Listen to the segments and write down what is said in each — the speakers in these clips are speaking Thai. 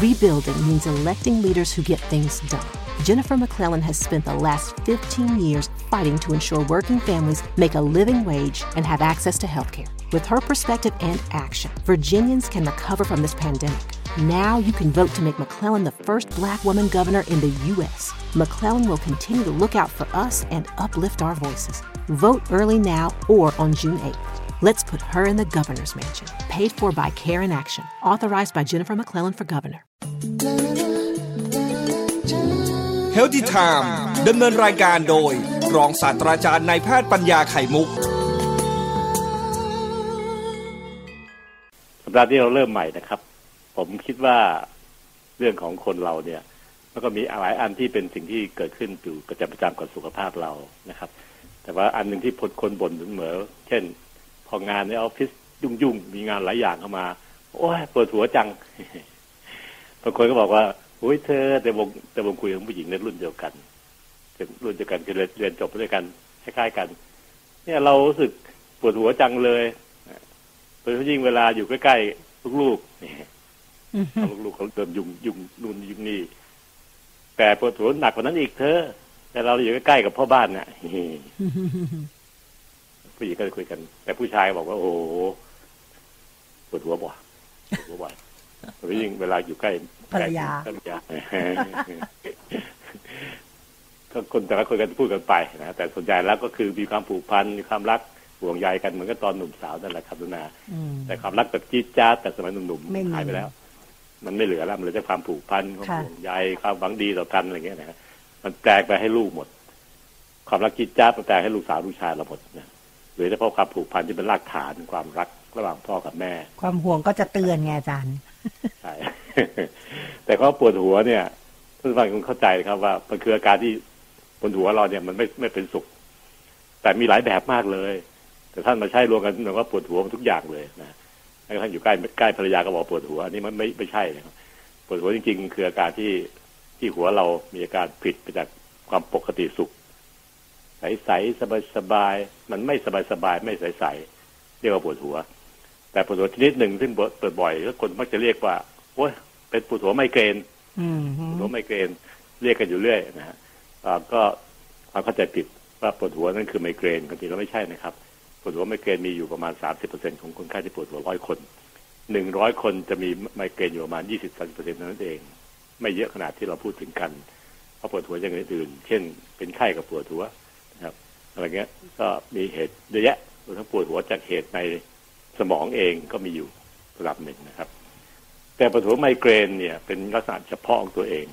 Rebuilding means electing leaders who get things done. Jennifer McClellan has spent the last 15 years fighting to ensure working families make a living wage and have access to health care. With her perspective and action, Virginians can recover from this pandemic. Now you can vote to make McClellan the first black woman governor in the U.S. McClellan will continue to look out for us and uplift our voices. Vote early now or on June 8th. Let's put her in the governor's mansion. Paid for by Care in Action. Authorized by Jennifer McClellan for governor. Healthy Time ดำเนินรายการโดย รองศาสตราจารย์นายแพทย์ปัญญาไข่มุก สัปดาห์ที่เราเริ่มใหม่นะครับ ผมคิดว่าเรื่องของคนเราเนี่ยมันก็มีหลายอันที่เป็นสิ่งที่เกิดขึ้นอยู่ประจำประจำกับสุขภาพเรานะครับ แต่ว่าอันหนึ่งที่พคนบ่นเสมอ เช่น พองานในออฟฟิศยุ่งๆ มีงานหลายอย่างเข้ามา โอ้ยปวดหัวจังบางคนก็บอกว่าโอ้ยเธอแต่วงแต่วงคุยกับผู้หญิงในรุ่นเดียวกันเป็นรุ่นเดียวกันคือเรียนจบด้วยกันคล้ายๆกัน เนี่ยเรารู้สึกปวดหัวจังเลยโดยเฉพาะยิ่งเวลาอยู่ใกล้ๆลูกๆนี่ลูกๆเขาเดิมยุ่งยุ่งนู่นยุ่งนี่แต่ปวดหัวหนักกว่านั้นอีกเธอ แต่เราอยู่ใกล้ๆกับพ่อบ้านเนี่ย ผู้หญิงก็จะคุยกัน แต่ผู้ชายบอกว่า โอ้ปวดหัวบ่ปวดหัวบ่อยโดยยิ่งเวลาอยู่ใกล้ภรรยาภรรยาก็คนแต่ละคนก็พูดกันไปนะแต่ส่วนใหญ่แล้วก็คือมีความผูกพันมีความรักห่วงใยกันเหมือนกับตอนหนุ่มสาวนั่นแหละครับนุนาแต่ความรักแบบจี๊ดจ๊าดแต่สมัยหนุ่มๆหายไปแล้ว มันไม่เหลือแล้วมันเหลือแต่ความผูกพันความห่วงใยความหวังดีต่อกันอะไรเงี้ยนะมันแปลกไปให้ลูกหมด ความรักจี๊ดจ๊าดมันแปลให้ลูกสาวลูกชายเราหมดนะ หรือเฉพาะความผูกพันที่เป็นรากฐานความรักระหว่างพ่อกับแม่ ความห่วงก็จะเตือนไงอาจารย์ใช่แต่ก็ปวดหัวเนี่ยท่านฟังคงเข้าใจครับว่ามันคืออาการที่บนหัวเราเนี่ยมันไม่ไม่เป็นสุข แต่มีหลายแบบมากเลย แต่ท่านมาใช้รวมกันเหมือนว่าปวดหัวทุกอย่างเลยนะถ้าท่านอยู่ใกล้ใกล้ภรรยาก็บอกปวดหัวอันนี้มันไม่ไม่ใช่นะครับปวดหัวจริงๆ คืออาการที่ที่หัวเรามีอาการผิดไปจากความปกติสุข ใสๆสบายๆมันไม่สบายๆไม่ใสๆเรียกว่าปวดหัว แต่ปวดหัวชนิดหนึ่งซึ่งเปิดบ่อยแล้วคนมักจะเรียกว่าโอ้ยเป็นปวดหัวไมเกรนปวดหัวไมเกรนเรียกกันอยู่เรื่อยนะฮะก็ความเข้าใจผิดว่าปวดหัวนั่นคือไมเกรนจริงๆแล้วไม่ใช่นะครับปวดหัวไมเกรนมีอยู่ประมาณสามสิบเปอร์เซ็นของคนไข้ที่ปวดหัวร้อยคนหนึ่งร้อยคนจะมีไมเกรนอยู่ประมาณยี่สิบสามสิบเปอร์เซ็นต์นั้นเอง ไม่เยอะขนาดที่เราพูดถึงกันเพราะปวดหัวอย่างอื่น เช่น เป็นไข้กับปวดหัว นะครับอะไรเงี้ยก็มีเหตุเยอะแยะรวมทั้งปวดหัวจากเหตุในสมองเองก็มีอยู่ระดับหนึ่งนะครับ แต่ปวดหัวไมเกรนเนี่ยเป็นลักษณะเฉพาะของตัวเอง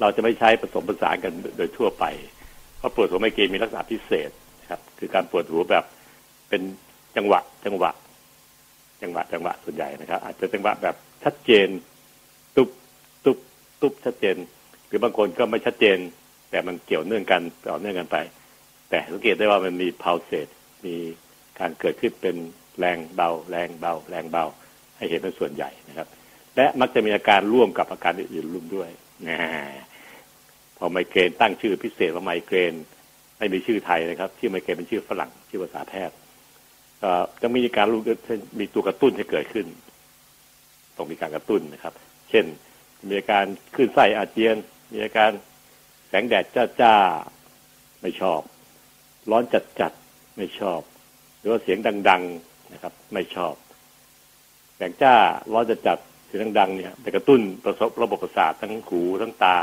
เราจะไม่ใช้ผสมผสานกันโดยทั่วไป เพราะปวดหัวไมเกรนมีลักษณะพิเศษครับ คือการปวดหัวแบบเป็นจังหวะจังหวะ จังหวะจังหวะส่วนใหญ่นะครับ อาจจะจังหวะแบบชัดเจน ตุบตุบตุบชัดเจน หรือบางคนก็ไม่ชัดเจน แต่มันเกี่ยวเนื่องกันต่อเนื่องกันไป แต่สังเกตได้ว่ามันมีพาวเซตมีการเกิดขึ้นเป็นแรงเบา แรงเบา แรงเบา ให้เห็นเป็นส่วนใหญ่นะครับ และมักจะมีอาการร่วมกับอาการอื่นร่วมด้วยนะพอไมเกรนตั้งชื่อพิเศษว่าไมเกรนไม่มีชื่อไทยนะครับ ชื่อไมเกรนเป็นชื่อฝรั่งชื่อภาษาแพทย์จะมีการรู้มีตัวกระตุ้นให้เกิดขึ้นต้องมีการกระตุ้นนะครับ เช่น มีอาการขึ้นไส้อาเจียน มีอาการ สงแดดจ้าจ้าไม่ชอบ ร้อนจัดจัดไม่ชอบ หรือว่าเสียงดัง ๆนะครับ ไม่ชอบ แสงจ้าร้อนจัดจัดสียงดังเนี่ยไปกระตุ้นประสบระบบประสาททั้งหูทั้งตา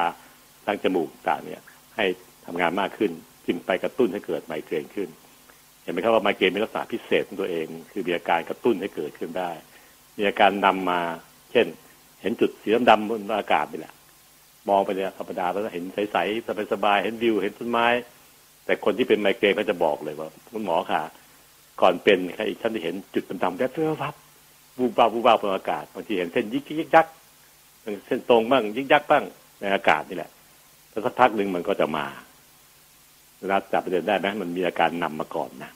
ทั้งจมูกต่างเนี่ยให้ทำงานมากขึ้นจึงไปกระตุ้นให้เกิดไมเกรนขึ้น เห็นไหมครับว่าไมเกรนมีลักษณะพิเศษของตัวเอง คือมีอาการกระตุ้นให้เกิดขึ้นได้ มีอาการนำมา เช่น เห็นจุดสีดำบนอากาศนี่แหละ มองไปเนี่ยธรรมดาแล้วเห็นใสๆสบายๆเห็นวิวเห็นต้นไม้ แต่คนที่เป็นไมเกรนก็จะบอกเลยว่าคุณหมอค่ะ ก่อนเป็นใครอีกท่านที่เห็นจุดดำๆแวบๆวับบูบาบูบาบนอากาศบางทีเห็นเส้นยิกยิกยักเส้นตรงบ้างยิกยักบ้างในอากาศนี่แหละแล้วสักพักหนึ่งมันก็จะมาเราจับประเด็นได้ไหมมันมีอาการนำมาก่อนนะ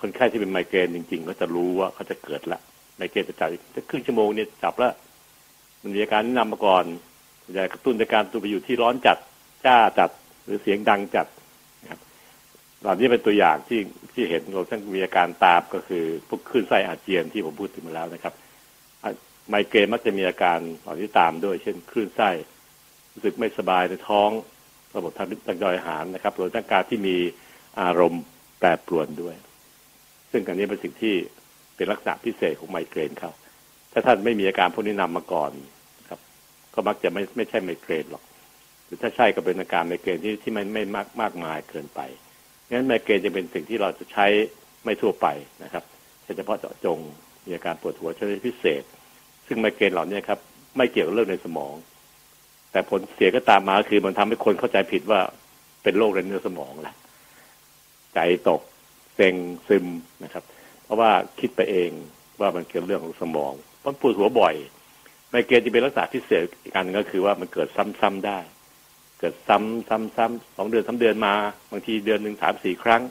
คนไข้ที่เป็นไมเกรนจริง ๆ ก็จะรู้ว่าเขาจะเกิดละไมเกรนจะจับครึ่งชั่วโมงเนี่ยจับแล้วมันมีอาการนำมาก่อน จะกระตุ้นในการตัวไปอยู่ที่ร้อนจัดจ้าจัดหรือเสียงดังจัดนะครับเหล่านี้เป็นตัวอย่างที่ที่เห็นเราทั้งมีอาการตามก็คือพวกคลื่นไส้อาเจียนที่ผมพูดถึงมาแล้วนะครับไมเกรนมักจะมีอาการเหล่านี้ตามด้วย เช่นคลื่นไส้รู้สึกไม่สบายในท้อง ระบบทางทางย่อยอาหารนะครับรวมทั้งการที่มีอารมณ์แปรปรวนด้วย ซึ่งอันนี้เป็นสิ่งที่เป็นลักษณะพิเศษของไมเกรนเขาถ้าท่านไม่มีอาการพวกนี้นำมาก่อน ก็มักจะไม่ไม่ใช่ไมเกรนหรอกหรือถ้าใช่ก็เป็นอาการไมเกรนที่ที่มันไม่มากมากมายเกินไปงั้นไมเกรนจะเป็นสิ่งที่เราจะใช้ไม่ทั่วไปนะครับเฉพาะเจาะจงมีอาการปวดหัวชนิดพิเศษ ซึ่งไมเกรนเหล่านี้ครับ ไม่เกี่ยวกับเรื่องในสมอง แต่ผลเสียก็ตามมาคือมันทำให้คนเข้าใจผิดว่าเป็นโรคในเนื้อสมองแหละใจตกเซ็งซึมนะครับ เพราะว่าคิดไปเองว่ามันเกี่ยวเรื่องของสมองมันปวดหัวบ่อย ไมเกรนจะเป็นลักษณะพิเศษอีกอันก็คือว่ามันเกิดซ้ำๆได้ เกิดซ้ำซ้ำซ้ำสองเดือนสาเดือนมาบางทีเดือนหนึ่งสามสี่ครั้ง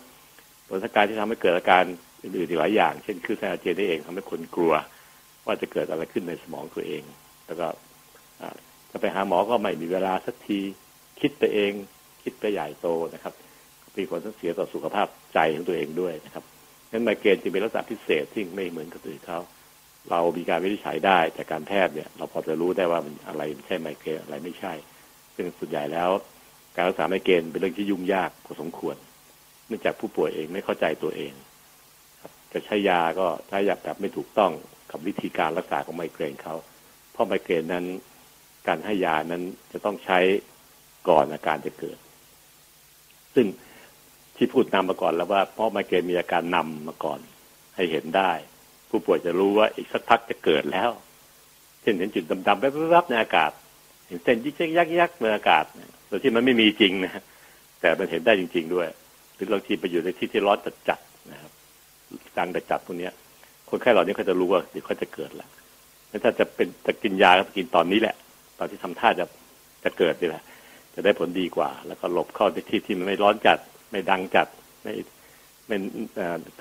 ผลสการที่ทำให้เกิดอาการอื่นๆหลายอย่าง เช่นคือไส้อาเจียนได้เองทำให้คนกลัว ว่าจะเกิดอะไรขึ้นในสมองตัวเอง แล้วก็จะไปหาหมอก็ไม่มีเวลาสักทีคิดไปเองคิดไปใหญ่โตนะครับมีผลเสียต่อสุขภาพใจของตัวเองด้วยนะครับนั้นไมเกรนจึงเป็นลักษณะพิเศษที่ไม่เหมือนกับอื่นเขา เรามีการวินิจฉัยได้จากการแพทย์เนี่ย เราพอจะรู้ได้ว่ามันอะไรใช่ไมเกรนอะไรไม่ใช่ ซึ่งส่วนใหญ่แล้ว การรักษาไมเกรนเป็นเรื่องที่ยุ่งยากพอสมควร เนื่องจากผู้ป่วยเองไม่เข้าใจตัวเองครับจะใช้ยาก็ใช้ยาแบบไม่ถูกต้องกับวิธีการรักษาของไมเกรนเขาเพราะไมเกรนนั้น การให้ยานั้นจะต้องใช้ก่อนอาการจะเกิด ซึ่งที่พูดนำมาก่อนแล้วว่าเพราะไมเกรนมีอาการนำมาก่อนให้เห็นได้ ผู้ป่วยจะรู้ว่าอีกสักพักจะเกิดแล้ว เช่นเห็นจุดดำๆแวบๆในอากาศ เห็นเส้นยิกยักยักในอากาศโดยที่มันไม่มีจริงนะแต่มันเห็นได้จริง ๆ ด้วย หรือบางทีไปอยู่ในที่ที่ร้อนจัดๆนะครับจังจัดๆพวกนี้คนไข้เหล่านี้เขาจะรู้ว่าเดี๋ยวเขาจะเกิดแล้วถ้าจะเป็นจะกินยาก็กินตอนนี้แหละ ตอนที่ทำท่าจะจะเกิดนี่แหละ จะได้ผลดีกว่า แล้วก็หลบเข้าในที่ที่มันไม่ร้อนจัด ไม่ดังจัด ไม่ ไม่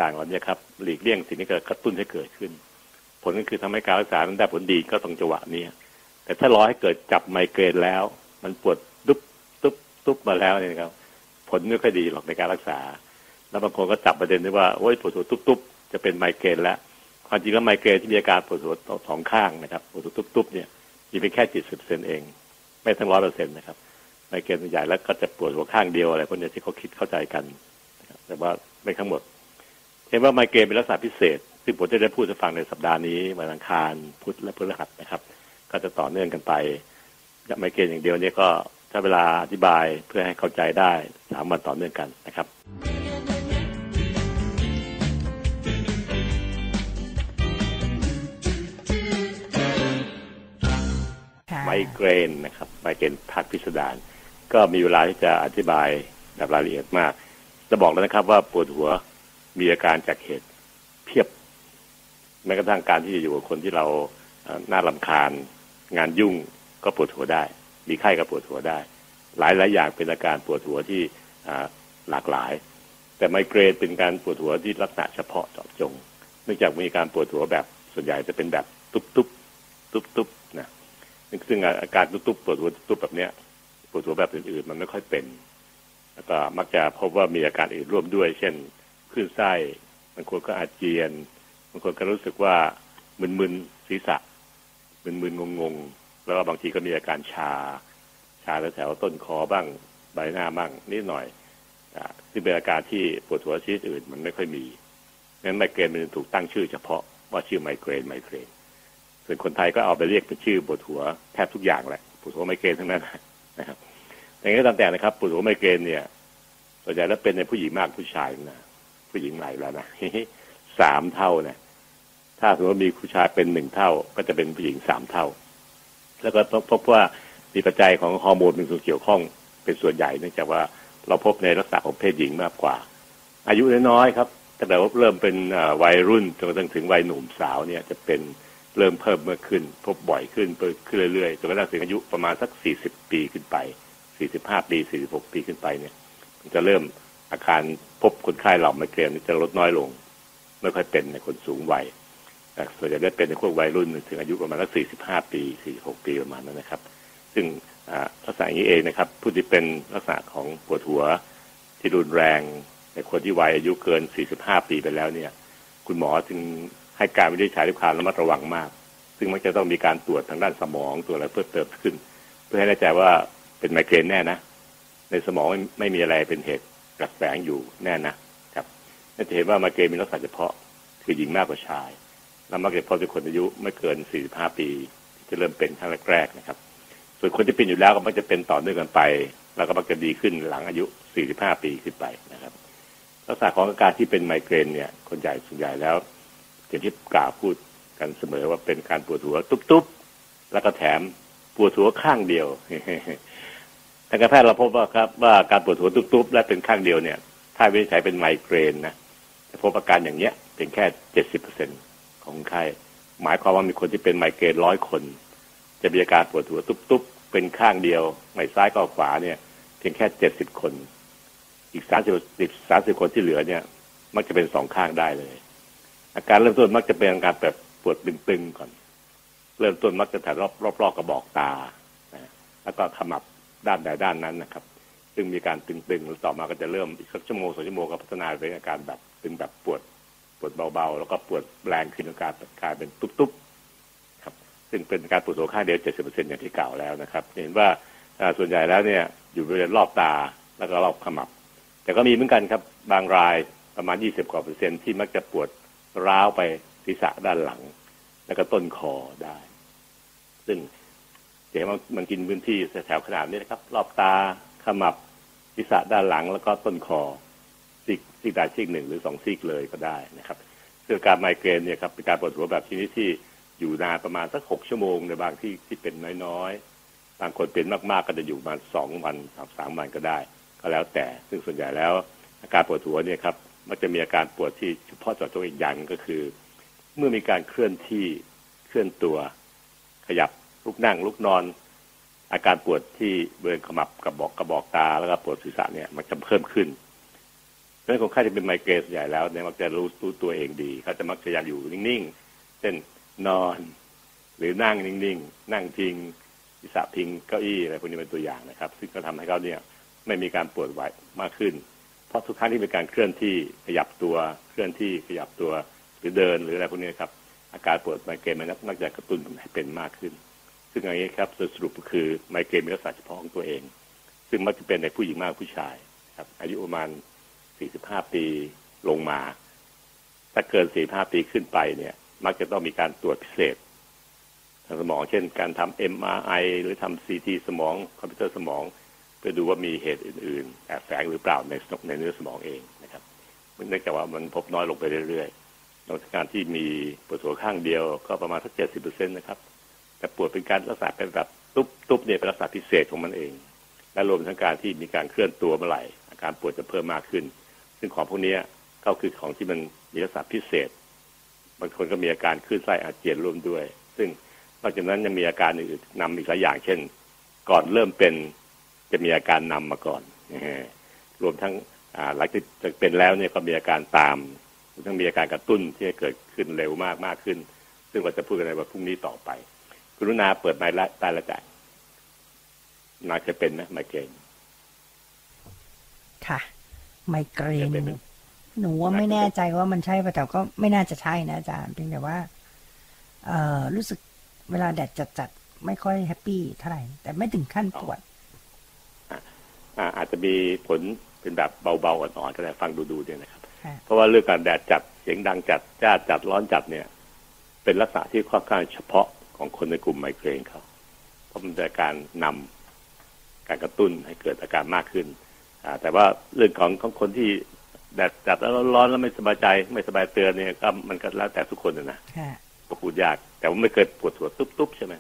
ต่างเหล่านี้ครับหลีกเลี่ยงสิ่งที่เกิดกระตุ้นให้เกิดขึ้น ผลก็คือทำให้การรักษามันได้ผลดีก็ตรงจังหวะนี้แต่ถ้ารอให้เกิดจับไมเกรนแล้ว มันปวดตุ๊บตุ๊บตุ๊บมาแล้วเนี่ยครับ ผลไม่ค่อยดีหรอกในการรักษา แล้วบางคนก็จับประเด็นที่ว่าโอ้ยปวดหัวตุ๊บตุ๊บจะเป็นไมเกรนแล้วความจริงแล้วไมเกรนที่มีอาการปวดหัวสองข้างนะครับปวดหัวตุ๊บๆเนี่ยมีเพียงแค่จิตสิบเซนเอง ไม่ทั้งร้อยเปอร์เซ็นต์นะครับไมเกรนส่วนใหญ่แล้วก็จะปวดหัวข้างเดียวอะไรพวกนี้ที่เขาคิดเข้าใจกันแต่ว่า ไม่ทั้งหมดเห็นว่าไมเกรนเป็นลักษณะพิเศษ ซึ่งผมจะได้พูดให้ฟังในสัปดาห์นี้วันอังคารพุธและพฤหัสนะครับ ก็จะต่อเนื่องกันไปไมเกรนอย่างเดียวนี้ก็ถ้าเวลาอธิบายเพื่อให้เข้าใจได้สามวันต่อเนื่องกันนะครับ ไมเกรนนะครับไมเกรนพักพิสดารก็มีเวลาที่จะอธิบายแบบรายละเอียดมาก จะบอกแล้วนะครับ ว่าปวดหัวมีอาการจากเหตุเพียบแม้กระทั่งการที่จะอยู่กับคนที่เราหน้าลำคาญ งานยุ่งก็ปวดหัวได้ มีไข้ก็ปวดหัวได้ หลายหลายอย่างเป็นอาการปวดหัวที่หลากหลาย แต่ไมเกรนเป็นการปวดหัวที่ลักษณะเฉพาะเจาะจง เนื่องจากมีการปวดหัวแบบส่วนใหญ่จะเป็นแบบตุบตุบตุบตุบนะซึ่งอาการตุบๆปวดหัวตุบแบบเนี้ยปวดหัวแบบอื่นๆ มันไม่ค่อยเป็น แล้วก็มักจะพบว่ามีอาการอื่นร่วมด้วย เช่นคลื่นไส้บางคนก็อาเจียนบางคนก็รู้สึกว่ามึนๆศีรษะมึนๆงงๆ แล้วก็บางทีก็มีอาการชา ชาแถวต้นคอบ้างใบหน้าบ้างนิดหน่อยซึ่งเป็นอาการที่ปวดหัวชนิดอื่นมันไม่ค่อยมีงั้นไมเกรนมันถูกตั้งชื่อเฉพาะว่าชื่อไมเกรนไมเกรนส่วนคนไทยก็เอาไปเรียกเป็นชื่อปวดหัวแทบทุกอย่างแหละปวดหัวไมเกรนทั้งนั้นนะครับ อย่างนี้ก็ตามแต่นะครับปวดหัวไมเกรนเนี่ยส่วนใหญ่แล้วเป็นในผู้หญิงมากผู้ชายนะผู้หญิงหลายแล้วนะสามเท่านะถ้าสมมติมีผู้ชายเป็นหนึ่งเท่า ก็จะเป็นผู้หญิงสามเท่า แล้วก็พบว่ามีปัจจัยของฮอร์โมนเป็นส่วนเกี่ยวข้องเป็นส่วนใหญ่เนื่องจากว่าเราพบในลักษณะของเพศหญิงมากกว่า อายุน้อยๆครับตั้งแต่ว่าเริ่มเป็นวัยรุ่นจนกระทั่งถึงวัยหนุ่มสาวเนี่ยจะเป็นเริ่มเพิ่มมื่อขึ้น พบบ่อยขึ้นเพิ่มขึ้นเรื่อยๆจนกระทั่งถึงอายุประมาณสักสี่สิบปีขึ้นไป สี่สิบห้าปีสี่สิบหกปีขึ้นไปเนี่ยจะเริ่มอาการพบคนไข้เหล่าไมเกรนจะลดน้อยลง ไม่ค่อยเป็นในคนสูงวัยแต่ส่วนใหญ่จะเป็นในพวกวัยรุ่นถึงอายุประมาณสักสี่สิบห้าปีสี่หกปีประมาณนั้นนะครับ ซึ่งลักษณะอย่างนี้เองนะครับ ผู้ที่เป็นลักษณะของปวดหัวที่รุนแรงในคนที่วัยอายุเกินสี่สิบห้าปีไปแล้วเนี่ย คุณหมอจึงให้การวินิจฉัยด้วยความระมัดระวังมาก ซึ่งมันจะต้องมีการตรวจทางด้านสมองตัวอะไรเพิ่มเติมขึ้น เพื่อให้แน่ใจว่า เป็นไมเกรนแน่นะ ในสมองไม่ไม่มีอะไรเป็นเหตุกลักแฝงอยู่แน่นะครับน่าจะเห็นว่าไมเกรนมีลักษณะเฉพาะคือหญิงมากกว่าชาย แล้วมักจะพบในคนอายุไม่เกิน 45 ปีที่จะเริ่มเป็นครั้งแรกๆนะครับ ส่วนคนที่เป็นอยู่แล้วก็มักจะเป็นต่อเนื่องกันไป แล้วก็มักจะดีขึ้นหลังอายุ 45 ปีขึ้นไปนะครับลักษณะของอาการที่เป็นไมเกรนเนี่ย คนใหญ่ส่วนใหญ่แล้วอย่างที่กล่าวพูดกันเสมอว่าเป็นการปวดหัวตุ๊บๆ แล้วก็แถม ปวดหัวข้างเดียวทางการแพทย์เราพบว่าครับ ว่าการปวดหัวตุ๊บๆและเป็นข้างเดียวเนี่ย ถ้าวินิจฉัยเป็นไมเกรนนะจะพบอาการอย่างเนี้ยเป็นแค่เจ็ดสิบเปอร์เซ็นของไข้หมายความว่ามีคนที่เป็นไมเกรนร้อยคน จะมีอาการปวดหัวตุ๊บๆเป็นข้างเดียวไม่ซ้ายก็ขวาเนี่ย เพียงแค่เจ็ดสิบคน อีกสามสิบสามสิบคนที่เหลือเนี่ย มักจะเป็นสองข้างได้เลย อาการเริ่มต้นมักจะเป็นอาการแบบปวดตึงๆก่อน เริ่มต้นมักจะแถวรอบรอบๆกระบอกตา แล้วก็ขมับด้านใดด้านนั้นนะครับ ซึ่งมีการตึงๆแล้วต่อมาก็จะเริ่มอีกสักชั่วโมงสองชั่วโมงก็พัฒนาเป็นอาการแบบตึงแบบปวดปวดเบาๆ แล้วก็ปวดแรงขึ้นอาการกลายเป็นตุ๊บๆครับ ซึ่งเป็นการปวดหัวข้างเดียวเจ็ดสิบเปอร์เซ็นอย่างที่กล่าวแล้วนะครับ เห็นว่าอ่าส่วนใหญ่แล้วเนี่ยอยู่บริเวณรอบตาแล้วก็รอบขมับ แต่ก็มีเหมือนกันครับบางรายประมาณยี่สิบกว่าเปอร์เซ็นต์ที่มักจะปวดร้าวไปศีรษะด้านหลัง แล้วก็ต้นคอได้ ซึ่งเห็นว่ามันกินพื้นที่แถวขนาดนี้นะครับ รอบตาขมับศีรษะด้านหลังแล้วก็ต้นคอซีกซีกใดซีกหนึ่งหรือสองซีกเลยก็ได้นะครับซึ่งอการไมเกรนเนี่ยครับเป็นการปวดหัวแบบชนิดที่อยู่นานประมาณสักหกชั่วโมงในบางที่ที่เป็นน้อยๆ บางคนเป็นมากๆก็จะอยู่ประมาณสองวันสามสามวันก็ได้ ก็แล้วแต่ซึ่งส่วนใหญ่แล้ว อาการปวดหัวเนี่ยครับมันจะมีอาการปวดที่เฉพาะเจาะจงอีกอย่างก็คือ เมื่อมีการเคลื่อนที่เคลื่อนตัวขยับ ลุกนั่งลุกนอน อาการปวดที่บริเวณขมับกระบอกกระบอกตาแล้วก็ปวดศีรษะเนี่ยมันจะเพิ่มขึ้นเพราะฉะนั้นคนไข้ที่เป็นไมเกรนส่วนใหญ่แล้วเนี่ยมักจะรู้รู้ตัวเองดีเขาจะมักจะอยากอยู่นิ่งๆเช่นนอน หรือนั่งนิ่งๆนั่งพิงศีรษะพิงเก้าอี้อะไรพวกนี้เป็นตัวอย่างนะครับ ซึ่งก็ทำให้เขาเนี่ยไม่มีการปวดไหวมากขึ้น เพราะทุกครั้งที่มีการเคลื่อนที่ขยับตัวเคลื่อนที่ขยับตัวหรือเดินหรืออะไรพวกนี้ครับอาการปวดไมเกรนมันมักจะกระตุ้นให้เป็นมากขึ้น ซึ่งอย่างนี้ครับสรุปก็คือไมเกรนมีลักษณะเฉพาะของตัวเอง ซึ่งมักจะเป็นในผู้หญิงมากผู้ชายครับ อายุประมาณ 45 ปีลงมา ถ้าเกิน 45 ปีขึ้นไปเนี่ย มักจะต้องมีการตรวจพิเศษทางสมอง เช่น การทำ MRI หรือทำ CT สมอง คอมพิวเตอร์สมองเพื่อดูว่ามีเหตุอื่นๆแอบแฝงหรือเปล่าในในเนื้อสมองเองนะครับเนื่องจากว่ามันพบน้อยลงไปเรื่อยๆนอกจากการที่มีปวดหัวข้างเดียวก็ประมาณสักเจ็ดสิบเปอร์เซ็นต์นะครับ แต่ปวดเป็นการลักษณะเป็นแบบตุบตุบเนี่ยเป็นลักษณะพิเศษของมันเอง และรวมทั้งการที่มีการเคลื่อนตัวเมื่อไหร่อาการปวดจะเพิ่มมากขึ้น ซึ่งของพวกนี้ก็คือของที่มันมีลักษณะพิเศษ บางคนก็มีอาการคลื่นไส้อาเจียนร่วมด้วย ซึ่งนอกจากนั้นยังมีอาการอื่นๆนำอีกหลายอย่าง เช่น ก่อนเริ่มเป็นจะมีอาการนำมาก่อนรวมทั้งหลังจากเป็นแล้วเนี่ยก็มีอาการตามรวมทั้งมีอาการกระตุ้นที่จะเกิดขึ้นเร็วมากมากขึ้น ซึ่งเราจะพูดกันในวันพรุ่งนี้ต่อไป กรุณาเปิดไมค์ละใต้ละจ่ายนาเคยเป็นไหมไมเกรนค่ะไมเกรนเป็นไหมหนูว่าไม่แน่ใจว่ามันใช่ป่ะแต่ก็ไม่น่าจะใช่นะอาจารย์เพียงแต่ว่า เอ่อรู้สึกเวลาแดดจัดๆไม่ค่อยแฮปปี้เท่าไหร่ แต่ไม่ถึงขั้นปวดอ่าอาจจะมีผลเป็นแบบเบาๆอ่อนๆก็ได้ฟังดูๆเนี่ยนะครับค่ะเพราะว่าเรื่องการแดดจัดเสียงดังจัดจ้าจัดร้อนจัดเนี่ย เป็นลักษณะที่ค่อนข้างเฉพาะ ของคนในกลุ่มไมเกรนเขาเพราะมันเป็นการนำการกระตุ้นให้เกิดอาการมากขึ้นอ่าแต่ว่าเรื่องของของคนที่แดดจัดแล้วร้อนแล้วไม่สบายใจไม่สบายเตือนเนี่ยก็มันก็แล้วแต่ทุกคนนะนะค่ะก็พูดยาก แต่ว่าไม่เคยปวดหัวตุ๊บๆใช่ไหม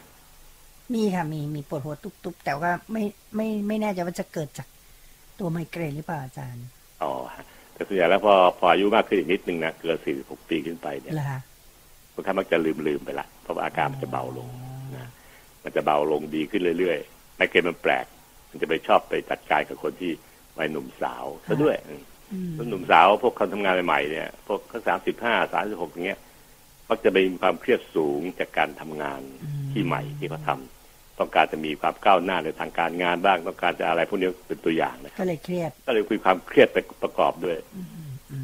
มีค่ะมีมีปวดหัวตุบๆแต่ว่าไม่ไม่ไม่แน่ใจว่าจะเกิดจากตัวไมเกรนหรือเปล่าอาจารย์อ๋อฮะแต่ส่วนใหญ่แล้วพอพออายุมากขึ้นอีกนิดนึงนะเกิน46ปีขึ้นไปเนี่ยเหรอคะบางครั้งมักจะลืมลืมไปละเพ ราะว่าอาการมันจะเบาลงนะมันจะเบาลงดีขึ้นเรื่อยๆไมเกรนมันแปลก มันจะไปชอบไปจัดการกับคนที่วัยหนุ่มสาวซะด้วยอืมอืมหนุ่มสาวพวกคนทำงานใหม่ๆเนี่ยพวกเขาสามสิบห้าสามสิบหกอย่างเงี้ยมักจะมีความเครียดสูงจากการทำงานที่ใหม่ที่เขาทำต้องการจะมีความก้าวหน้าในทางการงานบ้าง ต้องการจะอะไรพวกนี้เป็นตัวอย่างนะครับก็เลยเครียด ก็เลยมีความเครียดไปประกอบด้วย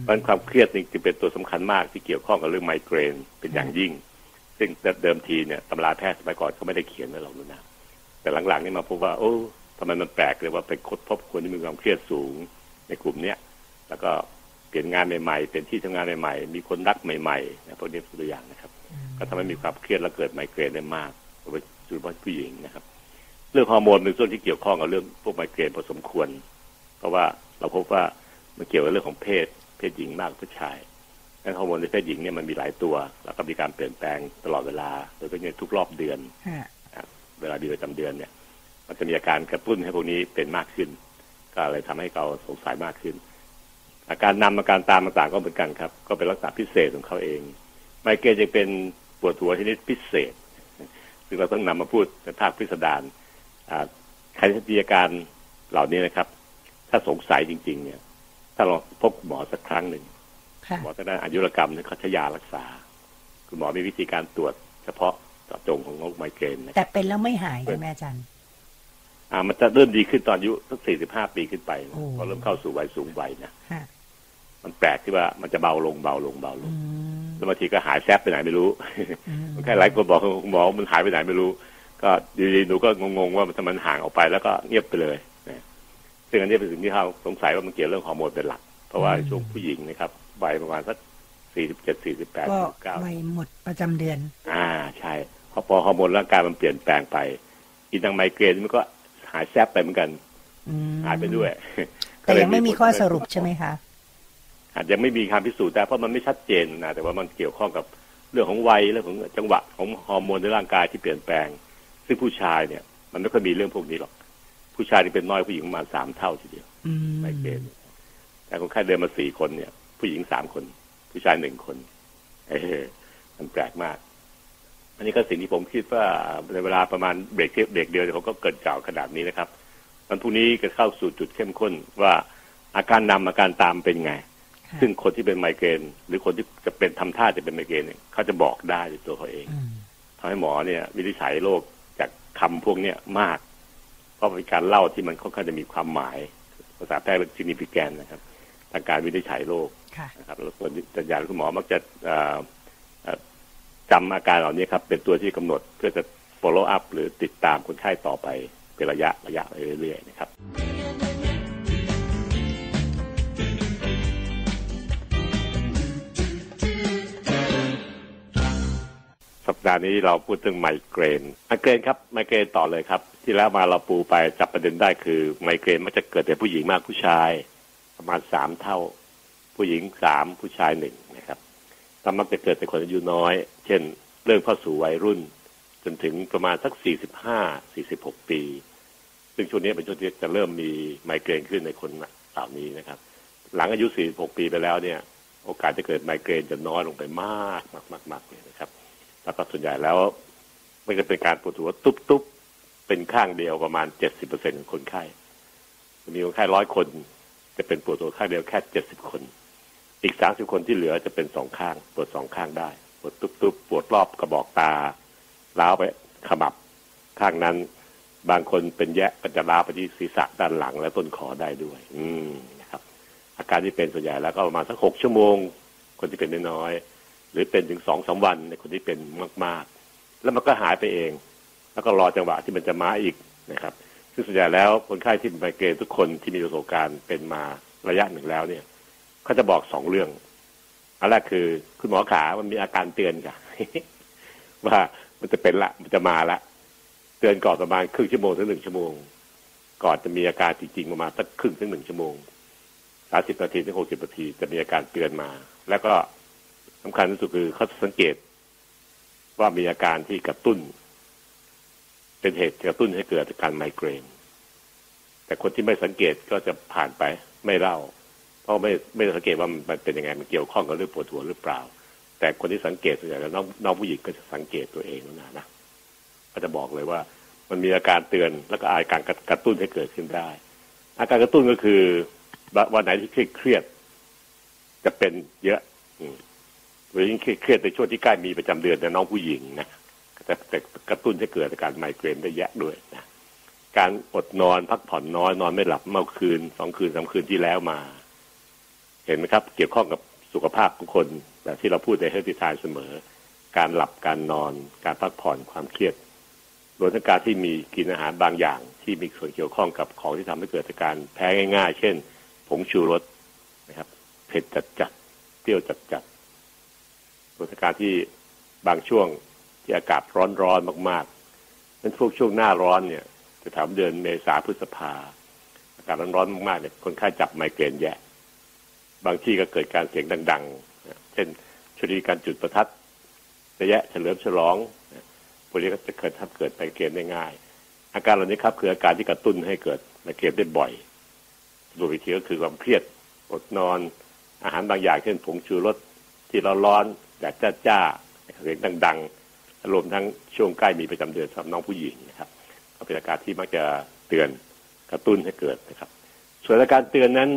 เพราะฉะนั้นความเครียดนี่จึงเป็นตัวสำคัญมากที่เกี่ยวข้องกับเรื่องไมเกรนเป็นอย่างยิ่ง ซึ่งเดิมทีเนี่ยตำราแพทย์สมัยก่อนเขาไม่ได้เขียนไว้หรอกนะแต่หลังๆนี่มาพบว่า โอ้ทำไมมันแปลกเลยว่าไปคดพบคนที่มีความเครียดสูงในกลุ่มเนี้ยแล้วก็เปลี่ยนงานใหม่ๆ เป็นที่ทำงานใหม่ๆ มีคนรักใหม่ๆนะพวกนี้ตัวอย่างนะครับ ก็ทำให้มีความเครียดและเกิดไมเกรนได้มากโดยเฉพาะผู้หญิงนะครับ เรื่องฮอร์โมนเป็นส่วนที่เกี่ยวข้องกับเรื่องพวกไมเกรนพอสมควร เพราะว่าเราพบว่ามันเกี่ยวกับเรื่องของเพศ เพศหญิงมากผู้ชาย และฮอร์โมนในเพศหญิงเนี่ยมันมีหลายตัว แล้วก็มีการเปลี่ยนแปลงตลอดเวลา โดยเฉพาะทุกรอบเดือน เวลามีประจำเดือนเนี่ย มันจะมีอาการกระตุ้นให้พวกนี้เป็นมากขึ้น ก็เลยทำให้เราสงสัยมากขึ้น อาการนำอาการตามต่างๆก็เหมือนกันครับ ก็เป็นลักษณะพิเศษของเขาเอง ไมเกรนจะเป็นปวดหัวชนิดพิเศษ ซึ่งเราต้องนำมาพูดในภาคพิสดารใครที่มีอาการเหล่านี้นะครับ ถ้าสงสัยจริง ๆ เนี่ย ถ้าลองพบหมอสักครั้งหนึ่ง หมอทางด้านอายุรกรรมเนี่ยเขาใช้ยารักษา คุณหมอมีวิธีการตรวจเฉพาะเจาะจงของโรคไมเกรนแต่เป็นแล้วไม่หายใช่ไหมอาจารย์อ่ามันจะเริ่มดีขึ้นตอนอายุสักสี่สิบห้าปีขึ้นไปพอเริ่มเข้าสู่วัยสูงวัยนะมันแปลกที่ว่ามันจะเบาลงเบาลงเบาลงแล้วบางทีก็หายแซบไปไหนไม่รู้แค่หลายคนบอกหมอมันหายไปไหนไม่รู้ ก็ดีๆหนูก็งงๆว่ามันมันห่างออกไปแล้วก็เงียบไปเลยนะซึ่งอันนี้เป็นสิ่งที่เขาสงสัยว่ามันเกี่ยวเรื่องฮอร์โมนเป็นหลักเพ ราะว่าช่วงผู้หญิงนะครับวัยประมาณสักสี่สิบเจ็ดสี่สิบแปดสี่สิบเก้าวัยหมดประจำเดือน อ่าใช่พอพอฮอร์โมนร่างกายมันเปลี่ยนแปลงไปอีทางไมเกรนมันก็หายแซบไปเหมือนกันหายไปด้วย แต่ยังไม่มีข้อสรุปใช่ไหมคะอาจจะไม่มีการพิสูจน์แต่เพราะมันไม่ชัดเจนนะแต่ว่ามันเกี่ยวข้องกับเรื่องของวัยเรื่องของจังหวะของฮอร์โมนในร่างกายที่เปลี่ยนแปลง ซึ่งผู้ชายเนี่ย มันไม่ค่อยมีเรื่องพวกนี้หรอก ผู้ชายที่เป็นน้อยผู้หญิงประมาณสามเท่าทีเดียวไมเกรน แต่คนไข้เดินมาสี่คนเนี่ย ผู้หญิงสามคน ผู้ชายหนึ่งคน เออมันแปลกมาก อันนี้ก็สิ่งที่ผมคิดว่าในเวลาประมาณเบรกเบรกเดียวเขาก็เกิดกล่าวขนาดนี้นะครับมันพรุ่งนี้ก็เข้าสู่จุดเข้มข้นว่าอาการนำอาการตามเป็นไง ซึ่งคนที่เป็นไมเกรนหรือคนที่จะเป็นทำท่าจะเป็นไมเกรนเนี่ยเขาจะบอกได้ในตัวเขาเองทำให้หมอเนี่ย วินิจฉัยโรคจากคำพวกเนี้ยมาก เพราะเป็นการเล่าที่มันค่อนข้างจะมีความหมาย ภาษาแพทย์เรียก significant นะครับ ทางการวินิจฉัยโรคนะครับแล้วส่วนจัญญาคุณหมอมักจะจำอาการเหล่านี้ครับ เป็นตัวที่กำหนดเพื่อจะ follow up หรือติดตามคนไข้ต่อไปเป็นระยะระยะไปเรื่อยๆนะครับสัปดาห์นี้เราพูดถึงไมเกรนไมเกรนครับไมเกรนต่อเลยครับ ที่แล้วมาเราปูไปจับประเด็นได้คือไมเกรนมักจะเกิดแต่ผู้หญิงมากผู้ชาย ประมาณสามเท่า ผู้หญิงสามผู้ชายหนึ่งนะครับแต่มักจะเกิดแต่คนอายุน้อย เช่น เรื่องเข้าสู่วัยรุ่น จนถึงประมาณสักสี่สิบห้าสี่สิบหกปี ซึ่งช่วงนี้เป็นช่วงที่จะเริ่มมีไมเกรนขึ้นในคนเหล่านี้นะครับ หลังอายุสี่สิบหกปีไปแล้วเนี่ย โอกาสจะเกิดไมเกรนจะน้อยลงไปมากมากมากมากเลยนะครับแล้วก็ส่วนใหญ่แล้วมันจะเป็นการปวดหัวตุ๊บๆเป็นข้างเดียวประมาณเจ็ดสิบเปอร์เซ็นของคนไข้ มีคนไข้ร้อยคน จะเป็นปวดหัวข้างเดียวแค่เจ็ดสิบคน อีกสามสิบคนที่เหลือจะเป็นสองข้าง ปวดสองข้างได้ ปวดตุบๆปวดรอบกระบอกตาล้าวไปขมับข้างนั้น บางคนเป็นแยะก็จะล้าไปที่ศีรษะด้านหลังและต้นคอได้ด้วย อืมนะครับ อาการที่เป็นส่วนใหญ่แล้วก็ประมาณสักหกชั่วโมง คนที่เป็นน้อยๆหรือเป็นถึงสองสาวันในคนที่เป็นมาก ๆ แล้วมันก็หายไปเอง แล้วก็รอจังหวะที่มันจะมาอีกนะครับ ซึ่งส่วนใหญ่แล้วคนไข้ที่เป็นไมเกรนทุกคนที่มีประสบการณ์เป็นมาระยะหนึ่งแล้วเนี่ยเขาจะบอกสองเรื่อง อันแรกคือคุณหมอขามันมีอาการเตือนค่ะว่ามันจะเป็นละ มันจะมาละเตือนก่อนประมาณครึ่งชั่วโมงถึงหนึ่งชั่วโมง ก่อนจะมีอาการจริงๆประมาณสักครึ่งถึงหนึ่งชั่วโมงสามสิบนาทีถึงหกสิบนาทีจะมีอาการเตือนมา แล้วก็สำคัญที่สุดคือเขาสังเกต ว่ามีอาการที่กระตุ้น เป็นเหตุกระตุ้นให้เกิดอาการไมเกรน แต่คนที่ไม่สังเกตก็จะผ่านไปไม่เล่า เพราะไม่ไม่สังเกตว่ามันเป็นยังไงมันเกี่ยวข้องกับเรื่องปวดหัวหรือเปล่า แต่คนที่สังเกตส่วนใหญ่แล้วน้องน้องผู้หญิงก็จะสังเกตตัวเองนะนะก็จะบอกเลยว่ามันมีอาการเตือนแล้วก็อาการกระตุ้นให้เกิดขึ้นได้ อาการกระตุ้นก็คือวันไหนที่เครียดจะเป็นเยอะโดยยิ่งเครียดในช่วงที่ใกล้มีประจำเดือนแต่น้องผู้หญิงนะ แต่แต่กระตุ้นให้เกิดอาการไมเกรนได้แยะด้วยนะการอดนอนพักผ่อนน้อยนอนไม่หลับเมื่อคืนสองคืนสาคืนที่แล้วมา เห็นไหมครับ เกี่ยวข้องกับสุขภาพของคนแบบที่เราพูดในเฮลติทายเสมอ การหลับการนอน การพักผ่อนความเครียดรวมทั้งการที่มีกินอาหารบางอย่าง ที่มีส่วนเกี่ยวข้องกับของที่ทำให้เกิดอาการแพ้ง่าย ๆ เช่น ผงชูรสนะครับเผ็ดจัดๆเปรี้ยวจัดๆรวมทั้งการที่บางช่วง ที่อากาศร้อนๆมากๆนั้นพวกช่วงหน้าร้อนเนี่ยจะถามเดือนเมษาพฤษภาอากาศร้อนๆมากๆเนี่ยคนไข้จับไมเกรนแย่บางที่ก็เกิดการเสียงดังๆ เช่นชนีการจุดประทัดระยะเฉลิมฉลองพวกนี้ก็จะเกิดทำเกิดไมเกรนได้ง่าย อาการเหล่านี้ครับคืออาการที่กระตุ้นให้เกิดไมเกรนได้บ่อยโดยวิธีก็คือความเครียดอดนอนอาหารบางอย่างเช่นผงชูรสที่เราร้อนแดดจ้าจ้าเสียงดังๆ รวมทั้งช่วงใกล้มีประจำเดือนสำหรับน้องผู้หญิงนะครับก็เป็นอาการที่มักจะเตือนกระตุ้นให้เกิดนะครับ ส่วนอาการเตือนนั้น